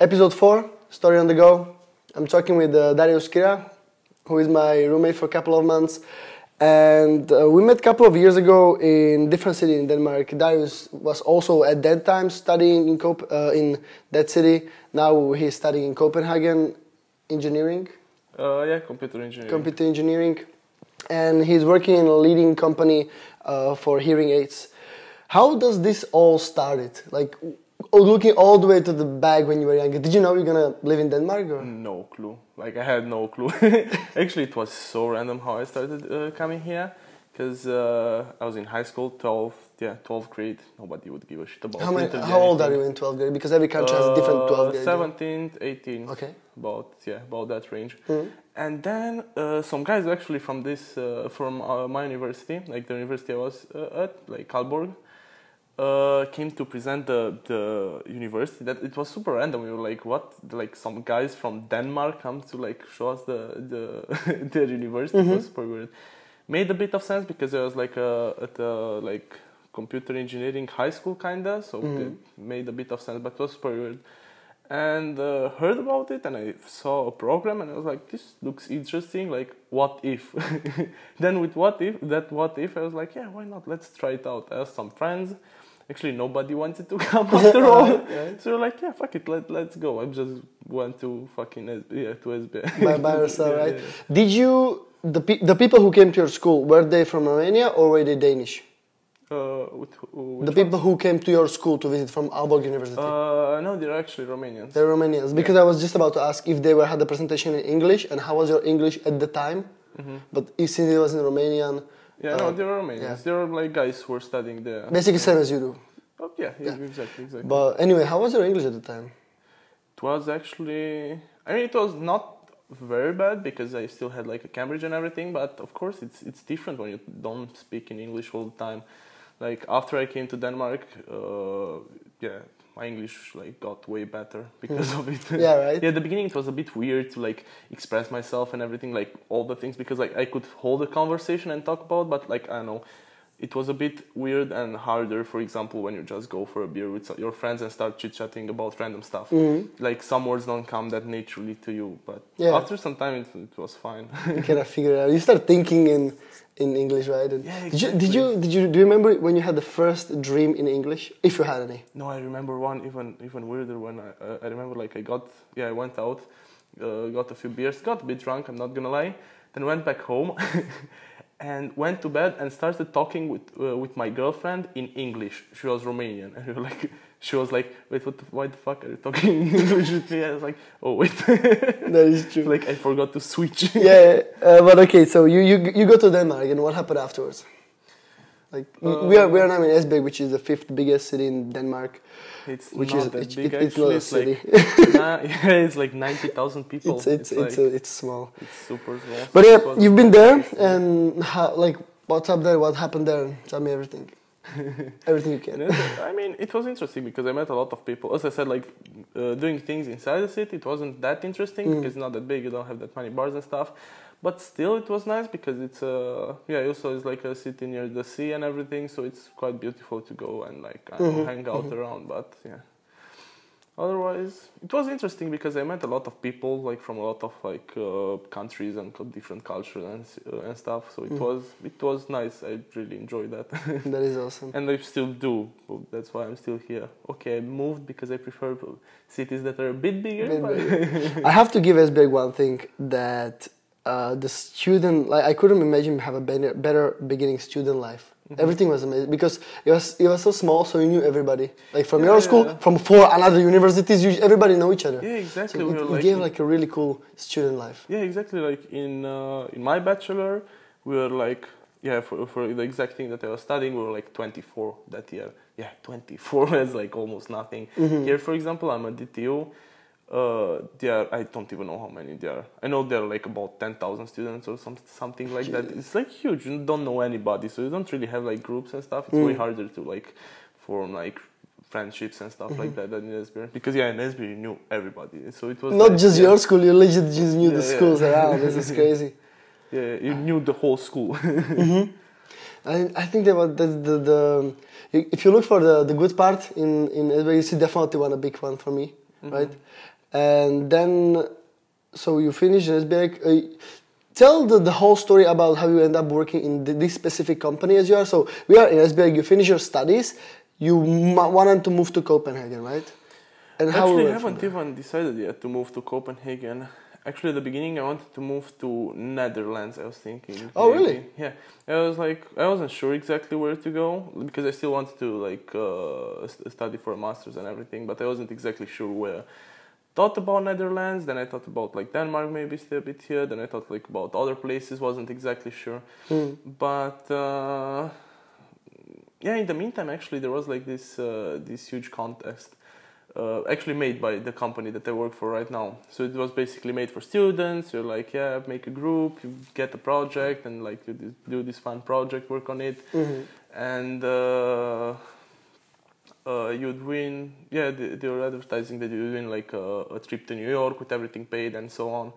episode four, story on the go. I'm talking with uh, Darius Chira, who is my roommate for a couple of months, and uh, we met a couple of years ago in different city in Denmark. Darius was also at that time studying in Cop- uh, in that city. Now he's studying in Copenhagen, engineering, Uh, yeah, computer engineering. computer engineering, and he's working in a leading company uh, for hearing aids. How does this all started? Like looking all the way to the back when you were younger. Did you know you're gonna live in Denmark? Or? no clue. Like I had no clue. Actually, it was so random how I started uh, coming here. Because uh, I was in high school, 12, yeah, 12th grade. Nobody would give a shit about How, many, how old are you in 12th grade? Because every country has a different 12th grade. 17th, 18th. Okay. About yeah, about that range. Mhm. And then uh, some guys actually from this uh, from uh, my university, like the university I was uh, at, like Aalborg, uh, came to present the the university. That it was super random. We were like, what? Like some guys from Denmark come to like show us the the their university. It was super weird. Made a bit of sense because I was like uh, at a like computer engineering high school kinda, so it made a bit of sense. But it was super weird and uh, heard about it and I saw a program and I was like this looks interesting like what if then with what if that what if I was like yeah why not let's try it out I asked some friends actually nobody wanted to come after all Right. so we're like yeah fuck it let, let's go I just went to fucking yeah to SB by, by yourself, Yeah, right? yeah. Did you the pe- the people who came to your school were they from Romania or were they Danish? uh, with, who- the people who came to your school to visit from Aalborg University. uh, no they're actually Romanians They're Romanians. Because I was just about to ask if they were had the presentation in English and how was your English at the time. But if- since it was in Romanian, Mm-hmm. Yeah no uh, they're Romanians yeah. they're like guys who are studying there basically same as you do. oh, yeah, yeah Yeah. exactly exactly But anyway, how was your English at the time? It was actually, I mean, it was not very bad because I still had like a Cambridge and everything. But of course, it's it's different when you don't speak in English all the time. Like after I came to Denmark, uh, yeah, my English like got way better hmm. because of it. Yeah, right? yeah, at the beginning it was a bit weird to like express myself and everything, like all the things because like I could hold a conversation and talk about, but like I don't know. It was a bit weird and harder, for example, when you just go for a beer with your friends and start chit chatting about random stuff like some words don't come that naturally to you but Yeah. after some time it, it was fine You kind of figure it out. You start thinking in in English, right? And Yeah, Did you did you did you do you remember when you had the first dream in English, if you had any? no i remember one even even weirder when i uh, i remember like i got yeah i went out uh, got a few beers got a bit drunk i'm not gonna lie then went back home and went to bed and started talking with uh, with my girlfriend in english she was romanian and we were like she was like wait what the, why the fuck are you talking in english with me i was like oh wait That is true. like i forgot to switch yeah, uh, but okay. So you, you you go to Denmark, and what happened afterwards? Like we are we are now in Esbjerg, which is the fifth biggest city in Denmark. It's Which not is- that it- big it- it's not actually. a It's, like city. nah, yeah, it's like ninety thousand people. It's it's it's, like, uh, it's small. it's super small. But yeah, you've been there, and how, like what's up there? What happened there? Tell me everything. everything you can. I mean, it was interesting because I met a lot of people. As I said, like uh, doing things inside the city, it wasn't that interesting Mm. because it's not that big. You don't have that many bars and stuff. But still, it was nice because it's uh yeah. Also, it's like a city near the sea and everything, so it's quite beautiful to go and like know, Mhm, hang out around. But yeah. Otherwise, it was interesting because I met a lot of people like from a lot of like uh, countries and different cultures and uh, and stuff. So it Mhm. was it was nice. I really enjoyed that. that is awesome. and I still do. That's why I'm still here. Okay, I moved because I prefer cities that are a bit bigger. Bit but- I have to give Esbjerg one thing that uh, the student like I couldn't imagine have a better, better beginning student life. Mm-hmm. Everything was amazing because it was it was so small, so you knew everybody. Like from Yeah, your school, yeah. from four another universities, you, everybody know each other. yeah, So exactly. it, we it like, gave like a really cool student life. yeah, exactly. Like in uh, in my bachelor, we were like yeah for for the exact thing that I was studying, we were like 24 that year. Yeah, 24 is like almost nothing. Mm-hmm. Here, for example, I'm at DTU. Uh, there, I don't even know how many there are. I know there are like about ten thousand students or some something like that. It's like huge. You don't know anybody, so you don't really have like groups and stuff. It's way Mm. harder to like form like friendships and stuff Mm-hmm. like that than in Esbjerg. Because yeah, in Esbjerg you knew everybody, so it was Not like, just yeah, your school, you legit just knew the Yeah, yeah. schools around. This is crazy. Yeah, you knew the whole school. Hmm. I, I think that was the, the, the if you look for the, the good part in in Esbjerg, you see definitely one a big one for me. right? And then, so you finish in Esbjerg. Uh, tell the, the whole story about how you end up working in the, this specific company as you are. So we are in Esbjerg. You finish your studies. You m- wanted to move to Copenhagen, right? And Actually, I haven't even decided yet to move to Copenhagen. Actually, at the beginning, I wanted to move to Netherlands. I was thinking. Oh, maybe. really? Yeah. I was like, I wasn't sure exactly where to go because I still wanted to like uh, study for a master's and everything, but I wasn't exactly sure where. Thought about Netherlands, then I thought about like Denmark, maybe still a bit here. Then I thought like about other places, wasn't exactly sure. Mm. But uh, yeah, in the meantime, actually, there was like this uh, this huge contest uh, actually made by the company that I work for right now. So it was basically made for students. You're like, yeah, make a group, you get a project, and like you do this fun project, work on it, mm-hmm. and uh, you'd win. Yeah, they, they, were advertising that you'd win like a, a, trip to New York with everything paid and so on.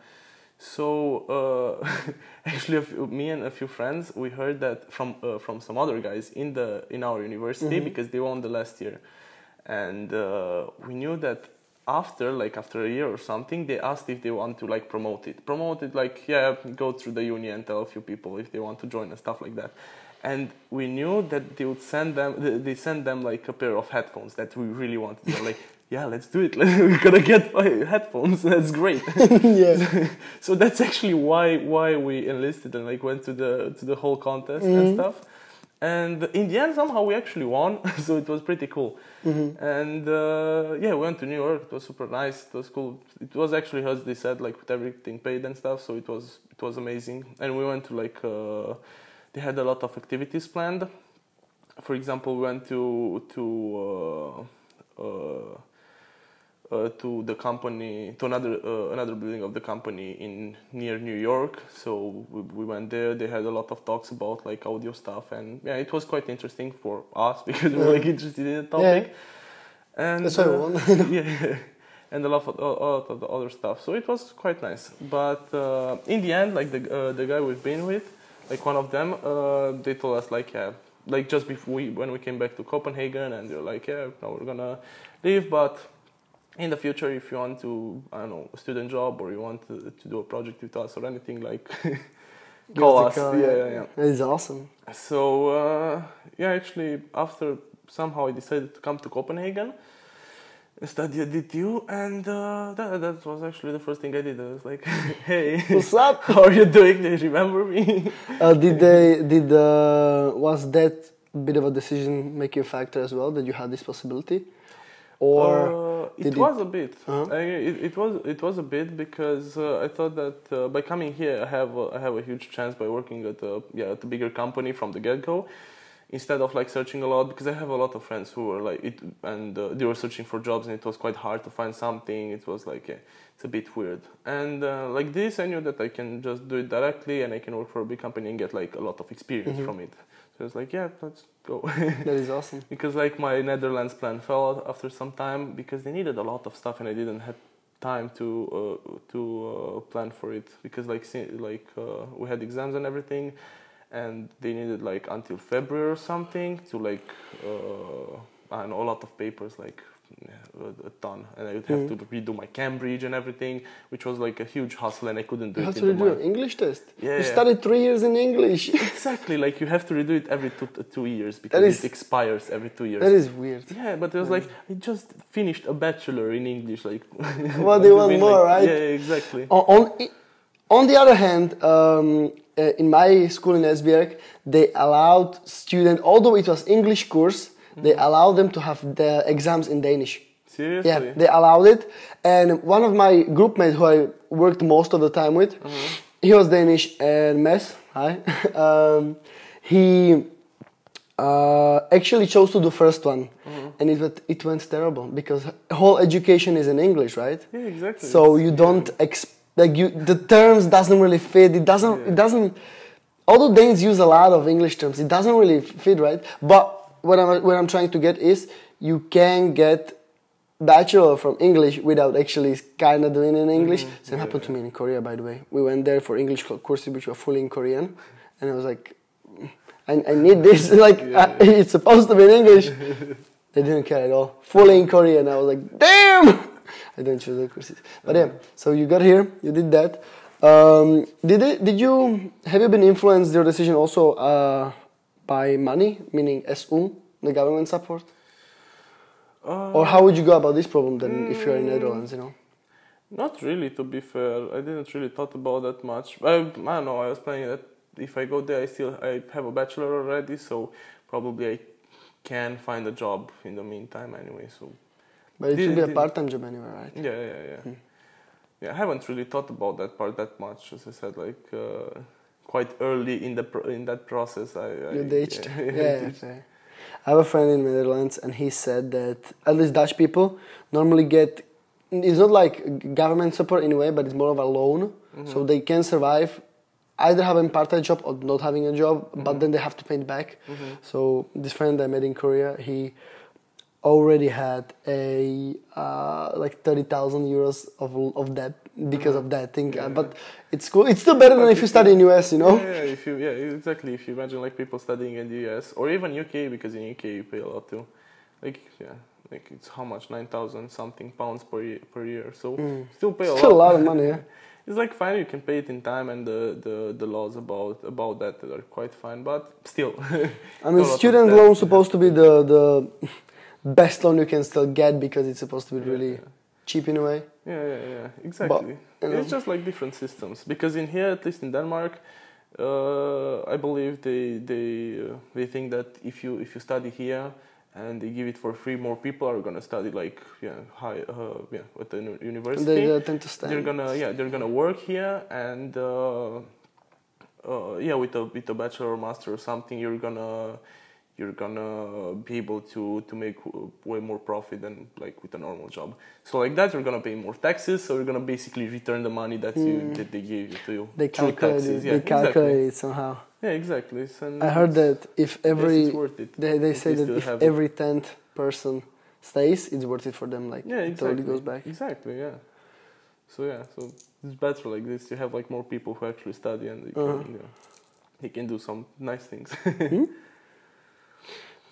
So uh, actually, few, me and a few friends, we heard that from uh, from some other guys in the in our university mm-hmm. because they won the last year and uh, we knew that after like after a year or something they asked if they want to like promote it promote it like yeah go through the union and tell a few people if they want to join and stuff like that and we knew that they would send them they send them like a pair of headphones that we really wanted. They're like yeah let's do it. We're gonna get headphones. That's great. Yeah. So that's actually why why we enlisted and like went to the to the whole contest mm-hmm. and stuff. And in the end somehow we actually won. So it was pretty cool. Mm-hmm. and uh, yeah we went to new york. It was super nice. It was cool. It was actually as they said like with everything paid and stuff. So it was it was amazing. And we went to like uh, they had a lot of activities planned for example we went to to uh, uh uh, to the company to another uh, another building of the company in near New York. So we, we, went there. They had a lot of talks about like audio stuff, and yeah, it was quite interesting for us because we were like interested in the topic. Yeah. And That's uh, yeah, and a lot of, a lot of the other stuff. So it was quite nice. But uh, in the end, like the uh, the guy we've been with, like one of them, uh, they told us like yeah. Like just before we, when we came back to Copenhagen, and they're like, "Yeah, now we're gonna leave," but in the future, if you want to, I don't know, a student job or you want to, to do a project with us or anything, like call us. Call, yeah, yeah, yeah. It's awesome. So uh, yeah, actually, after somehow I decided to come to Copenhagen, study at DTU, and uh, that, that was actually the first thing I did. I was like, "Hey, what's up? How are you doing? Do you remember me?" uh, did they? Did uh, was that bit of a decision making factor as well that you had this possibility? or uh, it was it? a bit. Uh-huh. I, it, it, was it was a bit because uh, I thought that uh, by coming here I have I have a huge chance by working at a yeah at a bigger company from the get go instead of like searching a lot because I have a lot of friends who were like it and uh, they were searching for jobs and it was quite hard to find something. It was like it's a bit weird. And uh, like this, I knew that I can just do it directly and I can work for a big company and get like a lot of experience mm-hmm. from it. So it's like, yeah, let's go. that is awesome. because like my Netherlands plan fell out after some time because they needed a lot of stuff and I didn't have time to uh, to uh, plan for it because like like uh, we had exams and everything and they needed like until February or something to like uh, I know a lot of papers like a, ton, and I would have mm. to redo my Cambridge and everything, which was like a huge hustle, and I couldn't do you it. You have to redo an English test. Yeah, you studied three years in English. exactly, like you have to redo it every two, two years because is, it expires every two years. That is weird. Yeah, but it was like I just finished a bachelor in English. Like, what do you want more, like, right? Yeah, exactly. On, on the other hand, um, uh, in my school in Esbjerg, they allowed students, although it was English course, mm-hmm. they allowed them to have the exams in Danish. Seriously? Yeah, they allowed it. And one of my group mates who I worked most of the time with, mm-hmm. he was Danish and Mess, hi. um, he uh, actually chose to do first one, mm-hmm. and it it went terrible because whole education is in English, right? Yeah, exactly. So you don't expect like you the terms doesn't really fit. It doesn't. Yeah. It doesn't. Although Danes use a lot of English terms, it doesn't really fit, right? But what I'm what I'm trying to get is you can get bachelor from English without actually kind of doing it in English. Mm-hmm. Same yeah, happened to me in Korea, by the way. We went there for English courses which were fully in Korean, and I was like, I, I need this. like yeah, I, it's supposed to be in English. they didn't care at all. Fully in Korean. I was like, damn. I don't choose the courses. But yeah, so you got here, you did that. Um, did it, did you have you been influenced your decision also uh, by money, meaning SU, the government support, Uh, or how would you go about this problem then if you're in Netherlands? You know. Not really, to be fair. I didn't really thought about that much. I, I don't know. I was planning that if I go there, I still I have a bachelor already, so probably I can find a job in the meantime anyway. So But it Did- should be a part-time job anyway, right? yeah, yeah, yeah. Hmm. Yeah, I haven't really thought about that part that much. As I said, like uh, quite early in the pro- in that process, I, I You ditched. Yeah, Yeah, yeah. I have a friend in the Netherlands, and he said that at least Dutch people normally get. It's not like government support in a way, but it's more of a loan, so mm-hmm. they can survive, either having part-time job or not having a job, but mm-hmm. then they have to pay it back. Mm-hmm. So this friend I met in Korea, he already had a uh, like thirty thousand euros of of debt because of that thing. Uh, but it's cool. It's still better than if you study in US, you know. Yeah, yeah, if you yeah exactly if you imagine like people studying in the US or even UK because in UK you pay a lot too, like yeah like it's how much nine thousand something pounds per year per year so still pay a Mm. Still a lot. lot of money. Yeah. It's like fine you can pay it in time and the the, the laws about about that are quite fine but still. I mean, lot student loan supposed to be the the best loan you can still get because it's supposed to be really cheap in a way. Yeah, yeah, yeah, exactly. you know- It's just like different systems because in here, at least in Denmark, uh, I believe they they uh, they think that if you if you study here and they give it for free, more people are gonna study like yeah high uh, yeah at the university. They, they tend to stand. They're gonna yeah they're gonna work here and uh, uh, yeah with a with a bachelor or master or something you're gonna you're gonna be able to to make way more profit than like with a normal job. So like that you're gonna pay more taxes. So you're gonna basically return the money that you that they gave you to you Hmm. they calculate taxes. it. Yeah, they calculate exactly. it somehow. Yeah, exactly. And I heard that if yes, every it. they they say that if it. every tenth person stays, it's worth it for them. Like yeah it exactly totally goes back. exactly yeah. So yeah, so it's better like this. You have like more people who actually study and they Uh-huh. you know, they can do some nice things.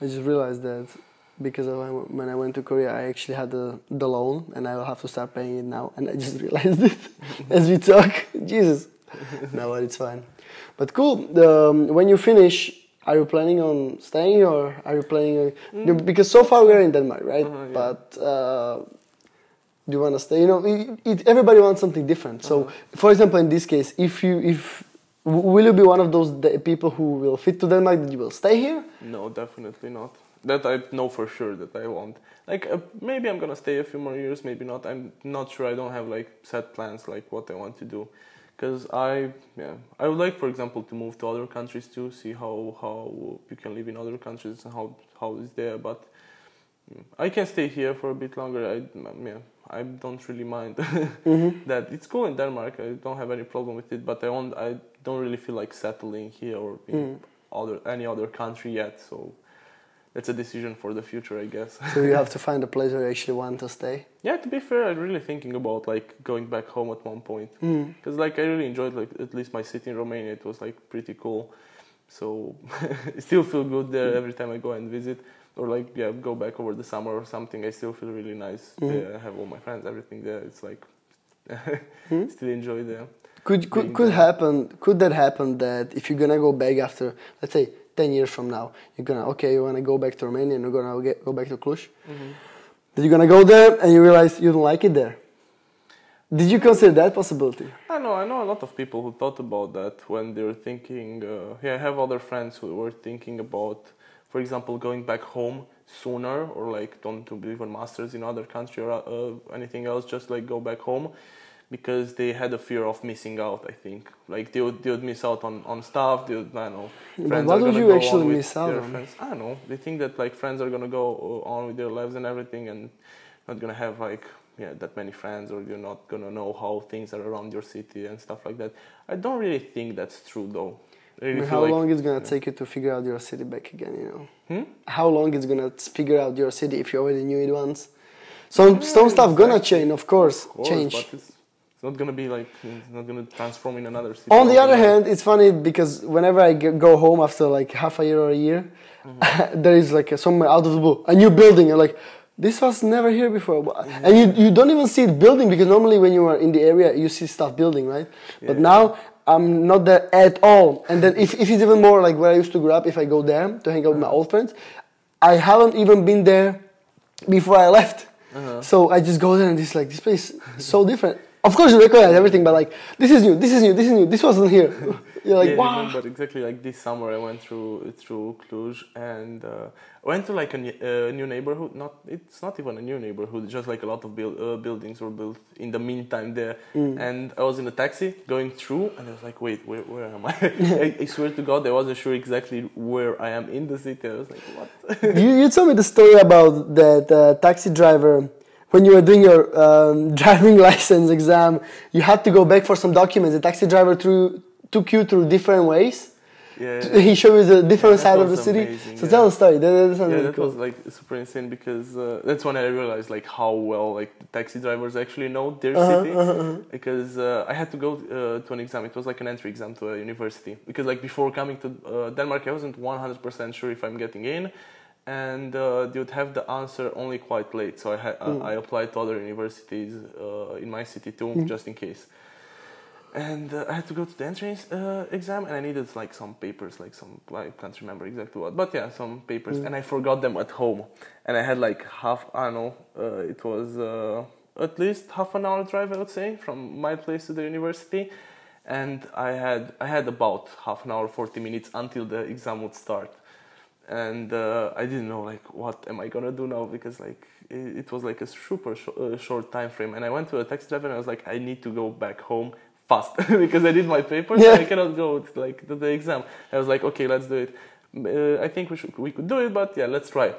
I just realized that because when- when I went to Korea, I actually had the, the loan, and I will have to start paying it now. And I just realized it as we talk. Jesus, no, but it's fine. But cool. Um, when you finish, are you planning on staying, or are you planning? On, you- because so far we are in Denmark, right? Uh-huh, yeah. But uh, do you want to stay? You know, it, it, everybody wants something different. So, for example, in this case, if you if will you be one of those people who will fit to Denmark that you will stay here? No, definitely not. That I know for sure that I won't. Like uh, maybe I'm gonna stay a few more years, maybe not. I'm not sure. I don't have like set plans like what I want to do, because I yeah I would like for example to move to other countries too, see how how you can live in other countries and how how is there. But mm, I can stay here for a bit longer. I mm, yeah I don't really mind that. It's cool in Denmark. I don't have any problem with it. But I want I don't really feel like settling here or in other any other country yet. So that's a decision for the future, I guess. So you have to find a place where you actually want to stay. yeah, to be fair, I'm really thinking about like going back home at one point Mm. because like I really enjoyed like at least my city in Romania. It was like pretty cool. So I still feel good there every time I go and visit. Or like yeah, go back over the summer or something. I still feel really nice. Mhm. there. I have all my friends, everything there. It's like Hmm? still enjoy there. Could could could happen? Could that happen that if you're gonna go back after, let's say, ten years from now, you're gonna okay, you wanna go back to Romania and you're gonna get, go back to Cluj, that you're gonna go there and you realize you don't like it there. Did you consider that possibility? I know, I know a lot of people who thought about that when they were thinking. Uh, yeah, I have other friends who were thinking about, for example, going back home sooner, or like don't do even masters in other country or uh, anything else, just like go back home, because they had a fear of missing out. I think like they would they would miss out on on stuff. They would, I don't know. But what would you actually miss out on? Friends. I don't know. They think that like friends are gonna go uh, on with their lives and everything, and not gonna have like yeah that many friends, or you're not gonna know how things are around your city and stuff like that. I don't really think that's true though. Really how like- long it's gonna take you to figure out your city back again? You know, Hmm? how long it's gonna figure out your city if you already knew it once? Some some stuff gonna change, of course, Of course, change. but it's, it's not gonna be like it's not gonna transform in another city. On the other hand, it's funny because whenever I go home after like half a year or a year, Mm-hmm. there is like a, somewhere out of the blue a new building. You're like, this was never here before. But- And you, you don't even see it building because normally when you are in the area, you see stuff building, right? But now I'm not there at all. And then if, if it's even more like where I used to grow up, if I go there to hang out with my old friends, I haven't even been there before I left. Uh-huh. So I just go there and it's like, this place is so different. Of course, you recognize everything, but like, this is new, this is new, this is new, this wasn't here. You're like, yeah, wow. But exactly like this summer, I went through through Cluj and uh, went to like a ne- uh, new neighborhood. Not it's not even a new neighborhood. Just like a lot of build, uh, buildings were built in the meantime there. Mm. And I was in a taxi going through, and I was like, wait, where, where am I? I? I swear to God, I wasn't sure exactly where I am in the city. I was like, what? you, you told me the story about that uh, taxi driver when you were doing your um, driving license exam you had to go back for some documents the taxi driver through, took you through different ways yeah. he showed you the different Yeah, side of the city amazing, so yeah. tell the story that, that sounds yeah, really that cool was like super insane because uh, that's when I realized like how well like the taxi drivers actually know their Uh-huh, city. uh-huh, uh-huh. Because uh, I had to go uh, to an exam. It was like an entry exam to a university. Because like before coming to uh, Denmark, I wasn't 100% sure if I'm getting in, and uh, they would have the answer only quite late. So I had Mm. uh, I applied to other universities uh, in my city too, Mm. just in case. And uh, I had to go to the entrance uh, exam, and I needed like some papers, like some I can't remember exactly what, but yeah, some papers, Mm. and I forgot them at home, and I had like half I don't know, uh, it was uh, at least half an hour drive I would say from my place to the university, and I had I had about half an hour, forty minutes until the exam would start, and uh, I didn't know like what am I gonna do now because like it, it was like a super sh- uh, short time frame, and I went to a taxi driver and I was like I need to go back home fast because I did my papers Yeah. and I cannot go to, like to the exam. I was like okay let's do it. Uh, I think we should we could do it, but yeah let's try.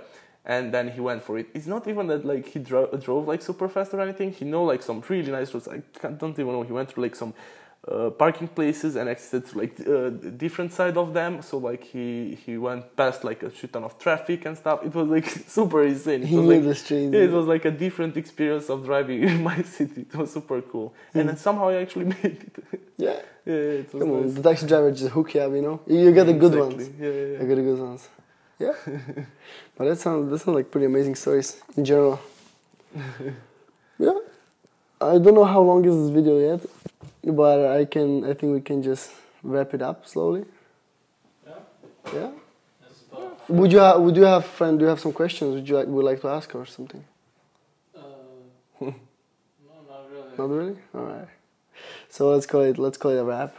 And then he went for it. It's not even that like he dro- drove like super fast or anything. He know like some really nice roads. I don't even know. He went through like some uh, parking places and exited to like uh, different side of them. So like he he went past like a shit ton of traffic and stuff. It was like super insane. It he was knew like the streets yeah, it was like a different experience of driving in my city. It was super cool, and then somehow I actually made it. yeah yeah, it was come on the taxi driver just hook you up you know you, get the good Exactly. ones Yeah, yeah, you yeah. get the good ones yeah but that sounds that sounds like pretty amazing stories in general yeah I don't know how long is this video yet but I can I think we can just wrap it up slowly. Yeah, yeah? Would you have would you have friend do you have some questions? Would you like, would like to ask or something? Uh, no, not really. not really? All right. So let's call it let's call it a wrap